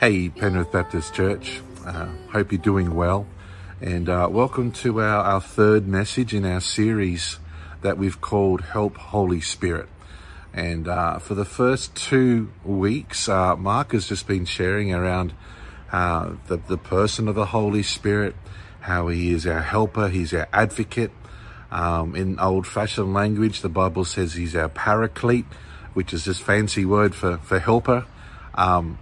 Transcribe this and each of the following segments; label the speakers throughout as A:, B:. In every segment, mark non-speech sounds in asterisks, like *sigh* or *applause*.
A: Hey, Penrith Baptist Church. Uh, hope you're doing well. And uh, welcome to our, our third message in our series that we've called Help Holy Spirit. And uh, for the first two weeks, uh, Mark has just been sharing around uh, the, the person of the Holy Spirit, how he is our helper, he's our advocate. Um, in old fashioned language, the Bible says he's our paraclete, which is this fancy word for, for helper. Um,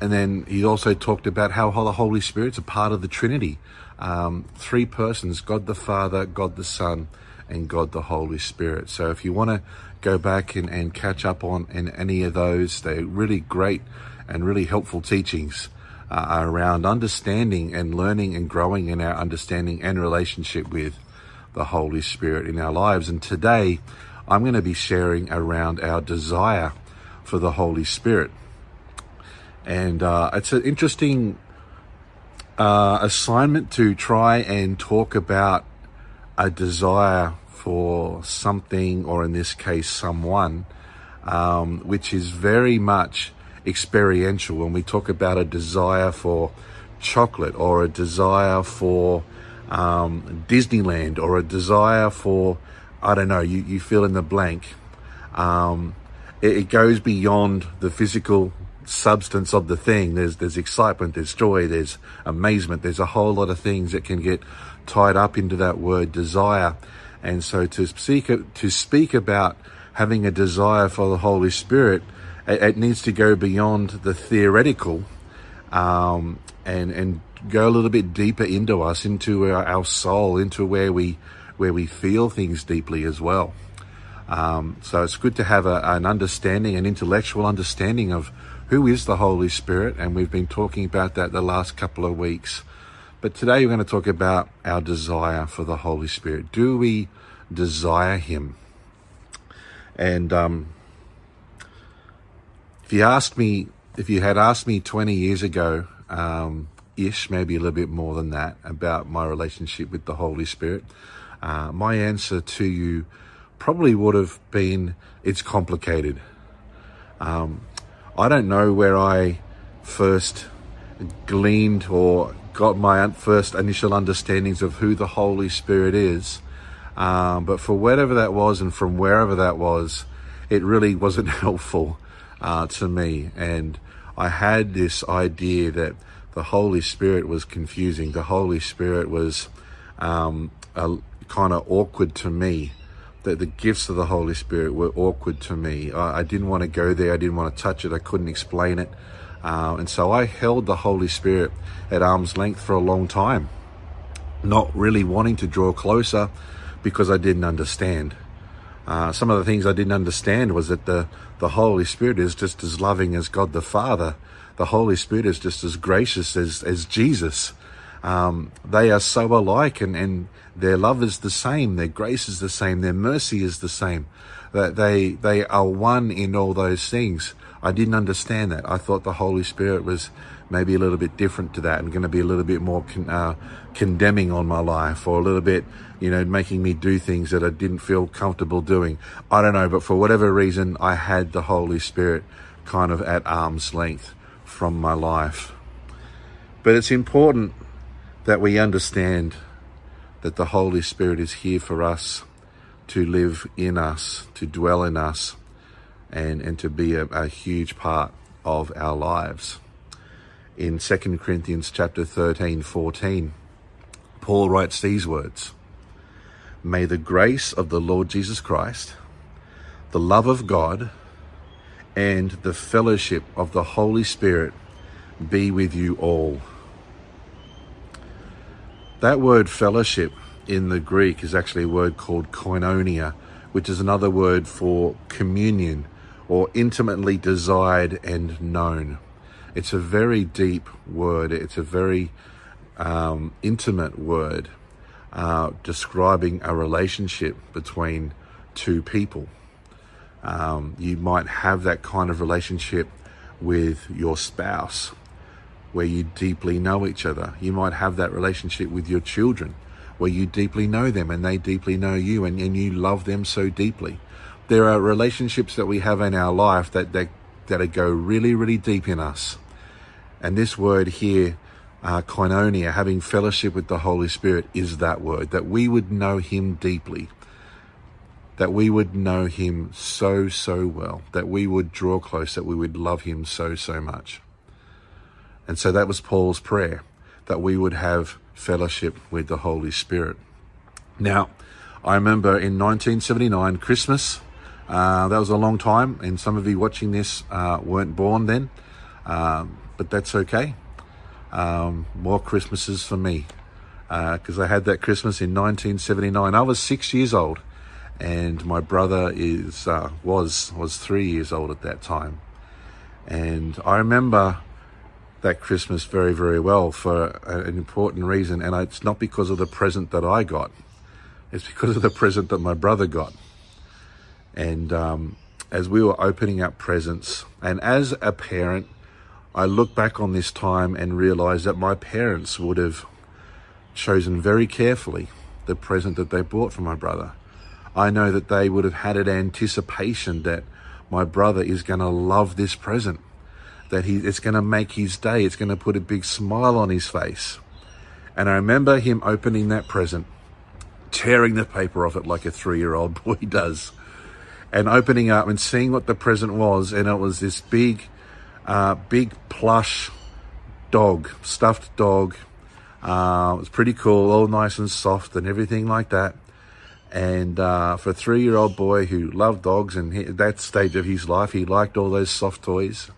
A: and then he also talked about how the Holy Spirit's a part of the Trinity. Um, three persons, God the Father, God the Son, and God the Holy Spirit. So if you want to go back and, and catch up on in any of those, they're really great and really helpful teachings uh, around understanding and learning and growing in our understanding and relationship with the Holy Spirit in our lives. And today I'm going to be sharing around our desire for the Holy Spirit. And uh, it's an interesting uh, assignment to try and talk about a desire for something, or in this case, someone, um, which is very much experiential. When we talk about a desire for chocolate, or a desire for um, Disneyland, or a desire for, I don't know, you, you fill in the blank. Um, it, it goes beyond the physical substance of the thing. There's there's excitement, there's joy, there's amazement, there's a whole lot of things that can get tied up into that word desire. And so to speak to speak about having a desire for the Holy Spirit, it, it needs to go beyond the theoretical, um, and and go a little bit deeper into us, into our, our soul, into where we where we feel things deeply as well. Um, so it's good to have a, an understanding, an intellectual understanding of who is the Holy Spirit, and we've been talking about that the last couple of weeks. But today we're going to talk about our desire for the Holy Spirit. Do we desire Him? And um, if you asked me, if you had asked me 20 years ago, um, ish, maybe a little bit more than that, about my relationship with the Holy Spirit, uh, my answer to you probably would have been it's complicated. Um, I don't know where I first gleaned or got my first initial understandings of who the Holy Spirit is. Um, but for whatever that was and from wherever that was, it really wasn't *laughs* helpful uh, to me. And I had this idea that the Holy Spirit was confusing. The Holy Spirit was um, kind of awkward to me the gifts of the Holy Spirit were awkward to me. I, I, didn't want to go there. I didn't want to touch it. I couldn't explain it. Uh, and so I held the Holy Spirit at arm's length for a long time, not really wanting to draw closer because I didn't understand. Uh, some of the things I didn't understand was that the, the Holy Spirit is just as loving as God the Father. The Holy Spirit is just as gracious as, as Jesus. Um, they are so alike and, and their love is the same, their grace is the same, their mercy is the same. That they, they are one in all those things. I didn't understand that. I thought the Holy Spirit was maybe a little bit different to that and going to be a little bit more con- uh, condemning on my life or a little bit, you know, making me do things that I didn't feel comfortable doing. I don't know, but for whatever reason, I had the Holy Spirit kind of at arm's length from my life. But it's important that we understand that the Holy Spirit is here for us to live in us, to dwell in us, and, and to be a, a huge part of our lives. In 2 Corinthians chapter 13, 14, Paul writes these words May the grace of the Lord Jesus Christ, the love of God, and the fellowship of the Holy Spirit be with you all. That word fellowship in the Greek is actually a word called koinonia, which is another word for communion or intimately desired and known. It's a very deep word. It's a very um, intimate word uh, describing a relationship between two people. Um, you might have that kind of relationship with your spouse where you deeply know each other. You might have that relationship with your children where you deeply know them and they deeply know you and, and you love them so deeply. There are relationships that we have in our life that, that, that go really, really deep in us. And this word here, uh, koinonia, having fellowship with the Holy Spirit, is that word, that we would know him deeply, that we would know him so, so well, that we would draw close, that we would love him so, so much. And so that was Paul's prayer, that we would have fellowship with the Holy Spirit. Now, I remember in 1979, Christmas, uh, that was a long time, and some of you watching this uh, weren't born then, um, but that's okay. Um, more Christmases for me, because uh, I had that Christmas in 1979. I was six years old, and my brother is uh, was was three years old at that time, and I remember that Christmas very very well for an important reason, and it's not because of the present that I got, it's because of the present that my brother got, and um, as we were opening up presents, and as a parent, I look back on this time and realize that my parents would have chosen very carefully the present that they bought for my brother. I know that they would have had an anticipation that my brother is going to love this present, that he, it's going to make his day, it's going to put a big smile on his face. And I remember him opening that present, tearing the paper off it like a three year old *laughs* boy does, and opening up and seeing what the present was. And it was this big, uh, big plush dog, stuffed dog. Uh, it was pretty cool, all nice and soft and everything like that. And uh, for a three year old boy who loved dogs and he, at that stage of his life, he liked all those soft toys,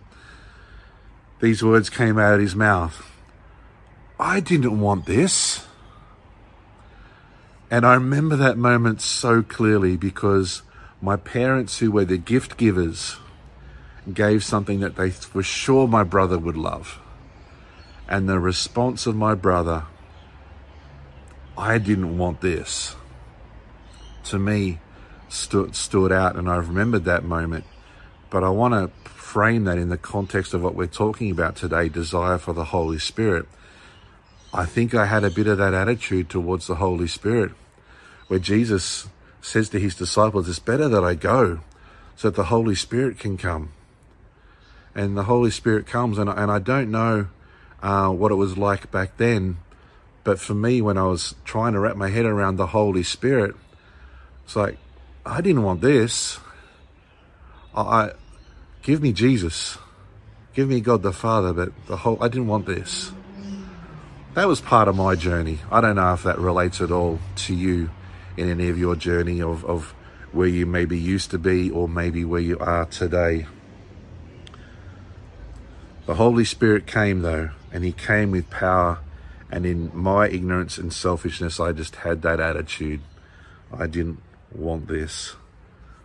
A: these words came out of his mouth I didn't want this. And I remember that moment so clearly because my parents, who were the gift givers, gave something that they were sure my brother would love. And the response of my brother, I didn't want this to me stood, stood out and I've remembered that moment. But I want to frame that in the context of what we're talking about today desire for the Holy Spirit. I think I had a bit of that attitude towards the Holy Spirit where Jesus says to his disciples, It's better that I go so that the Holy Spirit can come. And the Holy Spirit comes, and, and I don't know uh, what it was like back then, but for me, when I was trying to wrap my head around the Holy Spirit, it's like, I didn't want this. I, I give me Jesus. Give me God the Father, but the whole I didn't want this. That was part of my journey. I don't know if that relates at all to you in any of your journey of, of where you maybe used to be or maybe where you are today. The Holy Spirit came though, and He came with power. And in my ignorance and selfishness, I just had that attitude. I didn't want this.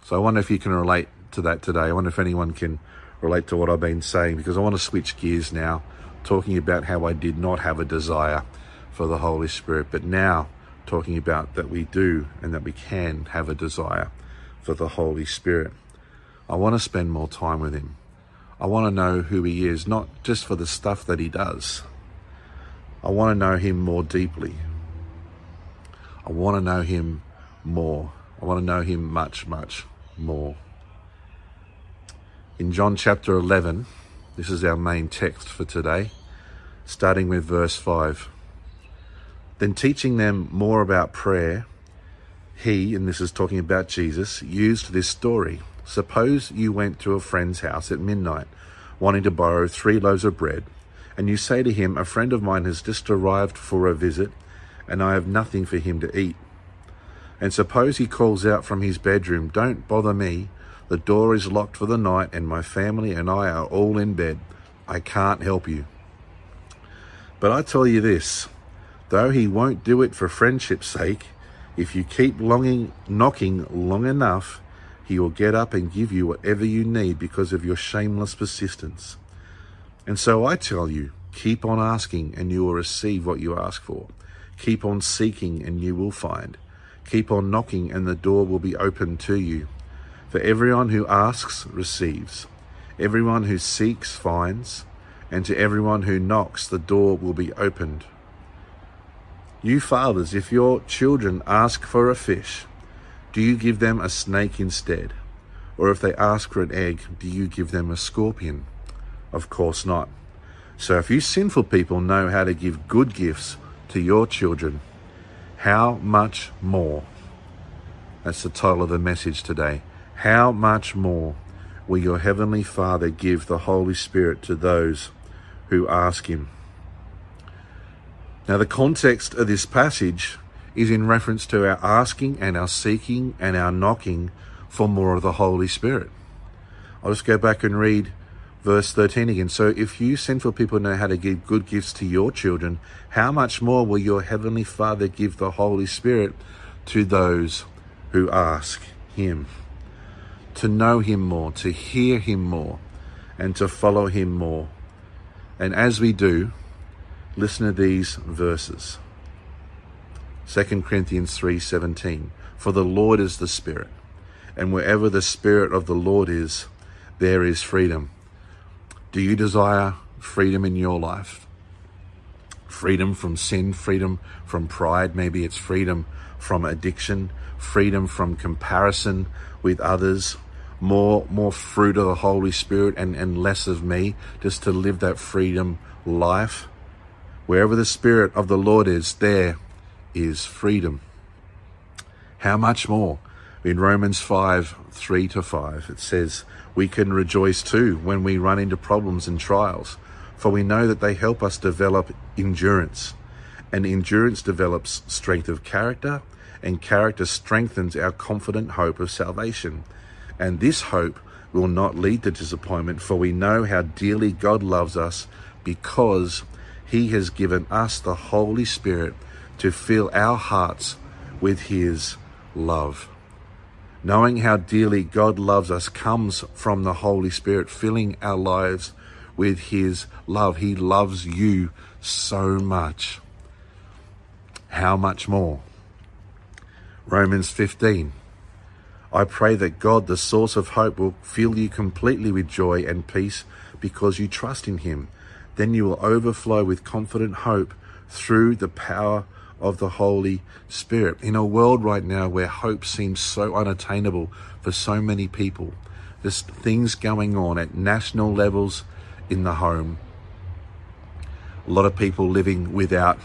A: So I wonder if you can relate to that today. I wonder if anyone can relate to what I've been saying because I want to switch gears now, talking about how I did not have a desire for the Holy Spirit, but now talking about that we do and that we can have a desire for the Holy Spirit. I want to spend more time with Him. I want to know who He is, not just for the stuff that He does. I want to know Him more deeply. I want to know Him more. I want to know him much, much more. In John chapter 11, this is our main text for today, starting with verse 5. Then teaching them more about prayer, he, and this is talking about Jesus, used this story. Suppose you went to a friend's house at midnight, wanting to borrow three loaves of bread, and you say to him, A friend of mine has just arrived for a visit, and I have nothing for him to eat. And suppose he calls out from his bedroom, Don't bother me. The door is locked for the night, and my family and I are all in bed. I can't help you. But I tell you this though he won't do it for friendship's sake, if you keep longing, knocking long enough, he will get up and give you whatever you need because of your shameless persistence. And so I tell you, keep on asking and you will receive what you ask for. Keep on seeking and you will find. Keep on knocking, and the door will be opened to you. For everyone who asks receives, everyone who seeks finds, and to everyone who knocks, the door will be opened. You fathers, if your children ask for a fish, do you give them a snake instead? Or if they ask for an egg, do you give them a scorpion? Of course not. So if you sinful people know how to give good gifts to your children, how much more? That's the title of the message today. How much more will your Heavenly Father give the Holy Spirit to those who ask Him? Now, the context of this passage is in reference to our asking and our seeking and our knocking for more of the Holy Spirit. I'll just go back and read verse 13 again. So if you sinful people know how to give good gifts to your children, how much more will your heavenly Father give the Holy Spirit to those who ask him? To know him more, to hear him more, and to follow him more. And as we do, listen to these verses. 2 Corinthians 3:17 For the Lord is the Spirit, and wherever the Spirit of the Lord is, there is freedom. Do you desire freedom in your life? Freedom from sin, freedom from pride, maybe it's freedom from addiction, freedom from comparison with others, more more fruit of the Holy Spirit and, and less of me, just to live that freedom life. Wherever the Spirit of the Lord is, there is freedom. How much more? In Romans 5 3 to 5, it says, We can rejoice too when we run into problems and trials, for we know that they help us develop endurance. And endurance develops strength of character, and character strengthens our confident hope of salvation. And this hope will not lead to disappointment, for we know how dearly God loves us because He has given us the Holy Spirit to fill our hearts with His love. Knowing how dearly God loves us comes from the Holy Spirit filling our lives with His love. He loves you so much. How much more? Romans 15. I pray that God, the source of hope, will fill you completely with joy and peace because you trust in Him. Then you will overflow with confident hope through the power of the Holy Spirit. In a world right now where hope seems so unattainable for so many people, there's things going on at national levels in the home. A lot of people living without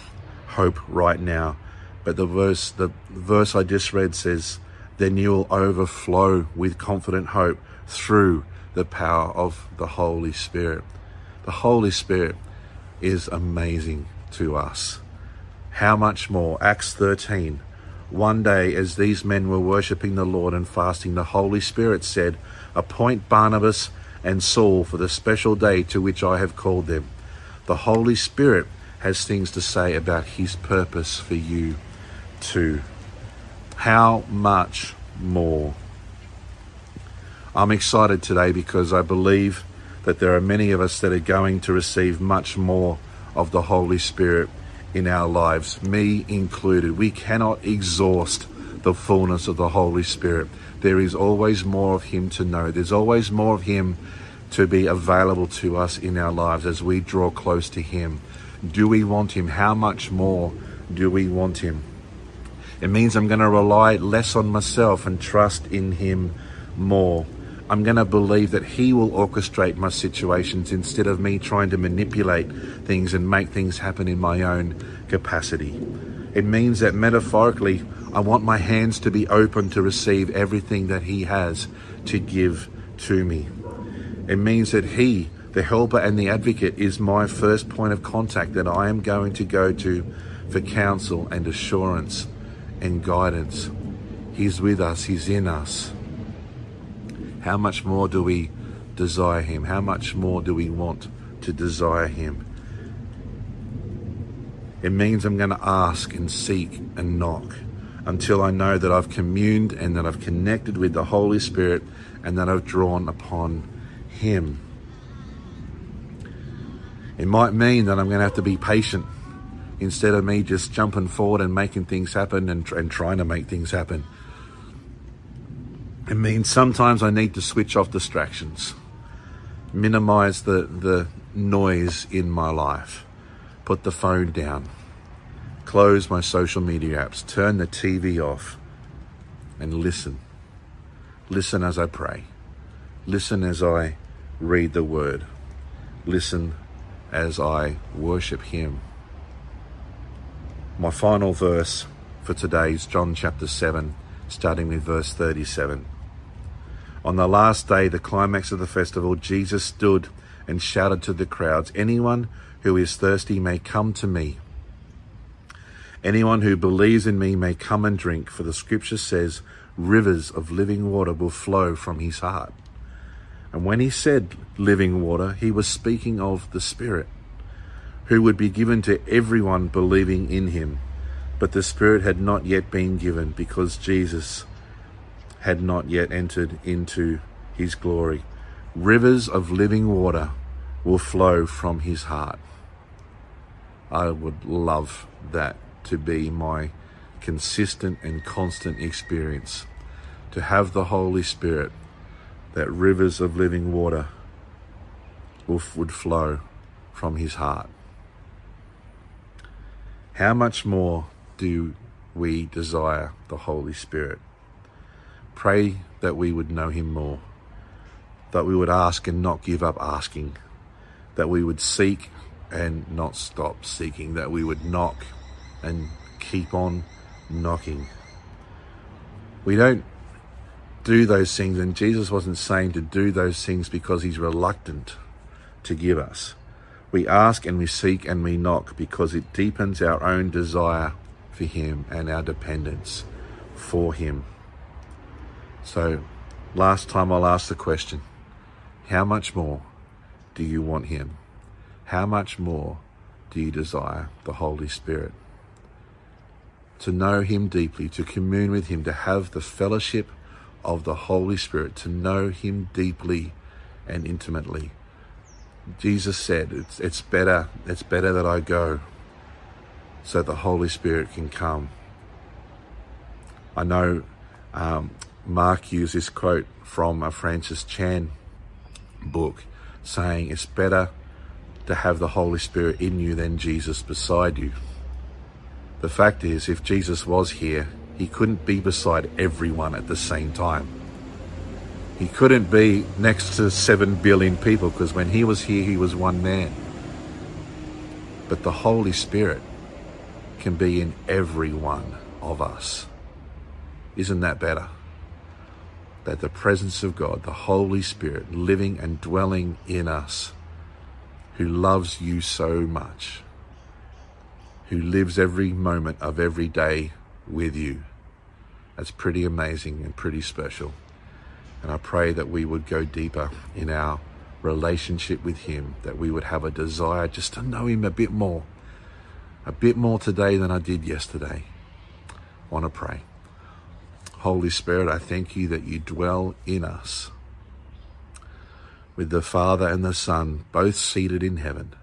A: hope right now. But the verse, the verse I just read says, then you'll overflow with confident hope through the power of the Holy Spirit. The Holy Spirit is amazing to us. How much more? Acts 13. One day, as these men were worshipping the Lord and fasting, the Holy Spirit said, Appoint Barnabas and Saul for the special day to which I have called them. The Holy Spirit has things to say about his purpose for you too. How much more? I'm excited today because I believe that there are many of us that are going to receive much more of the Holy Spirit in our lives, me included. We cannot exhaust the fullness of the Holy Spirit. There is always more of Him to know. There's always more of Him to be available to us in our lives as we draw close to Him. Do we want Him? How much more do we want Him? It means I'm going to rely less on myself and trust in Him more. I'm going to believe that He will orchestrate my situations instead of me trying to manipulate things and make things happen in my own capacity. It means that metaphorically, I want my hands to be open to receive everything that He has to give to me. It means that He, the helper and the advocate, is my first point of contact that I am going to go to for counsel and assurance and guidance. He's with us, He's in us. How much more do we desire Him? How much more do we want to desire Him? It means I'm going to ask and seek and knock until I know that I've communed and that I've connected with the Holy Spirit and that I've drawn upon Him. It might mean that I'm going to have to be patient instead of me just jumping forward and making things happen and, and trying to make things happen. It means sometimes I need to switch off distractions, minimize the, the noise in my life, put the phone down, close my social media apps, turn the TV off, and listen. Listen as I pray. Listen as I read the word. Listen as I worship Him. My final verse for today is John chapter 7, starting with verse 37. On the last day, the climax of the festival, Jesus stood and shouted to the crowds, Anyone who is thirsty may come to me. Anyone who believes in me may come and drink, for the scripture says, Rivers of living water will flow from his heart. And when he said living water, he was speaking of the Spirit, who would be given to everyone believing in him. But the Spirit had not yet been given because Jesus had not yet entered into his glory. Rivers of living water will flow from his heart. I would love that to be my consistent and constant experience. To have the Holy Spirit, that rivers of living water would flow from his heart. How much more do we desire the Holy Spirit? Pray that we would know him more, that we would ask and not give up asking, that we would seek and not stop seeking, that we would knock and keep on knocking. We don't do those things, and Jesus wasn't saying to do those things because he's reluctant to give us. We ask and we seek and we knock because it deepens our own desire for him and our dependence for him. So, last time I'll ask the question how much more do you want him? How much more do you desire the Holy Spirit? To know him deeply, to commune with him, to have the fellowship of the Holy Spirit, to know him deeply and intimately. Jesus said, it's, it's better, it's better that I go so the Holy Spirit can come. I know um, Mark used this quote from a Francis Chan book saying it's better to have the Holy Spirit in you than Jesus beside you. The fact is, if Jesus was here, he couldn't be beside everyone at the same time. He couldn't be next to seven billion people because when he was here, he was one man. But the Holy Spirit can be in every one of us. Isn't that better? that the presence of God, the Holy Spirit, living and dwelling in us, who loves you so much, who lives every moment of every day with you. That's pretty amazing and pretty special. And I pray that we would go deeper in our relationship with Him, that we would have a desire just to know Him a bit more, a bit more today than I did yesterday. I want to pray. Holy Spirit, I thank you that you dwell in us with the Father and the Son, both seated in heaven.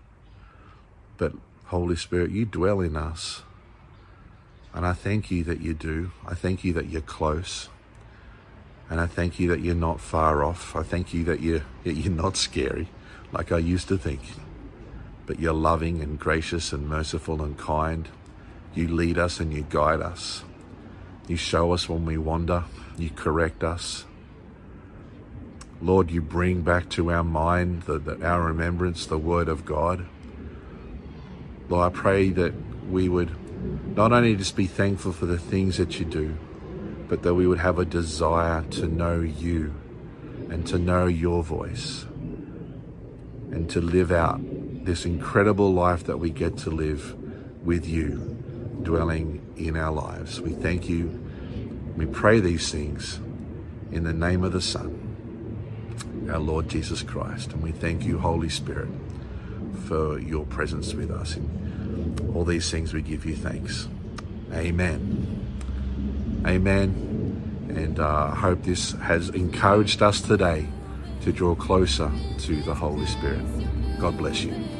A: But Holy Spirit, you dwell in us. And I thank you that you do. I thank you that you're close. And I thank you that you're not far off. I thank you that you're, you're not scary like I used to think. But you're loving and gracious and merciful and kind. You lead us and you guide us. You show us when we wander. You correct us. Lord, you bring back to our mind, the, the, our remembrance, the Word of God. Lord, I pray that we would not only just be thankful for the things that you do, but that we would have a desire to know you and to know your voice and to live out this incredible life that we get to live with you dwelling in our lives. We thank you. We pray these things in the name of the Son, our Lord Jesus Christ. And we thank you, Holy Spirit, for your presence with us. In all these things we give you thanks. Amen. Amen. And uh, I hope this has encouraged us today to draw closer to the Holy Spirit. God bless you.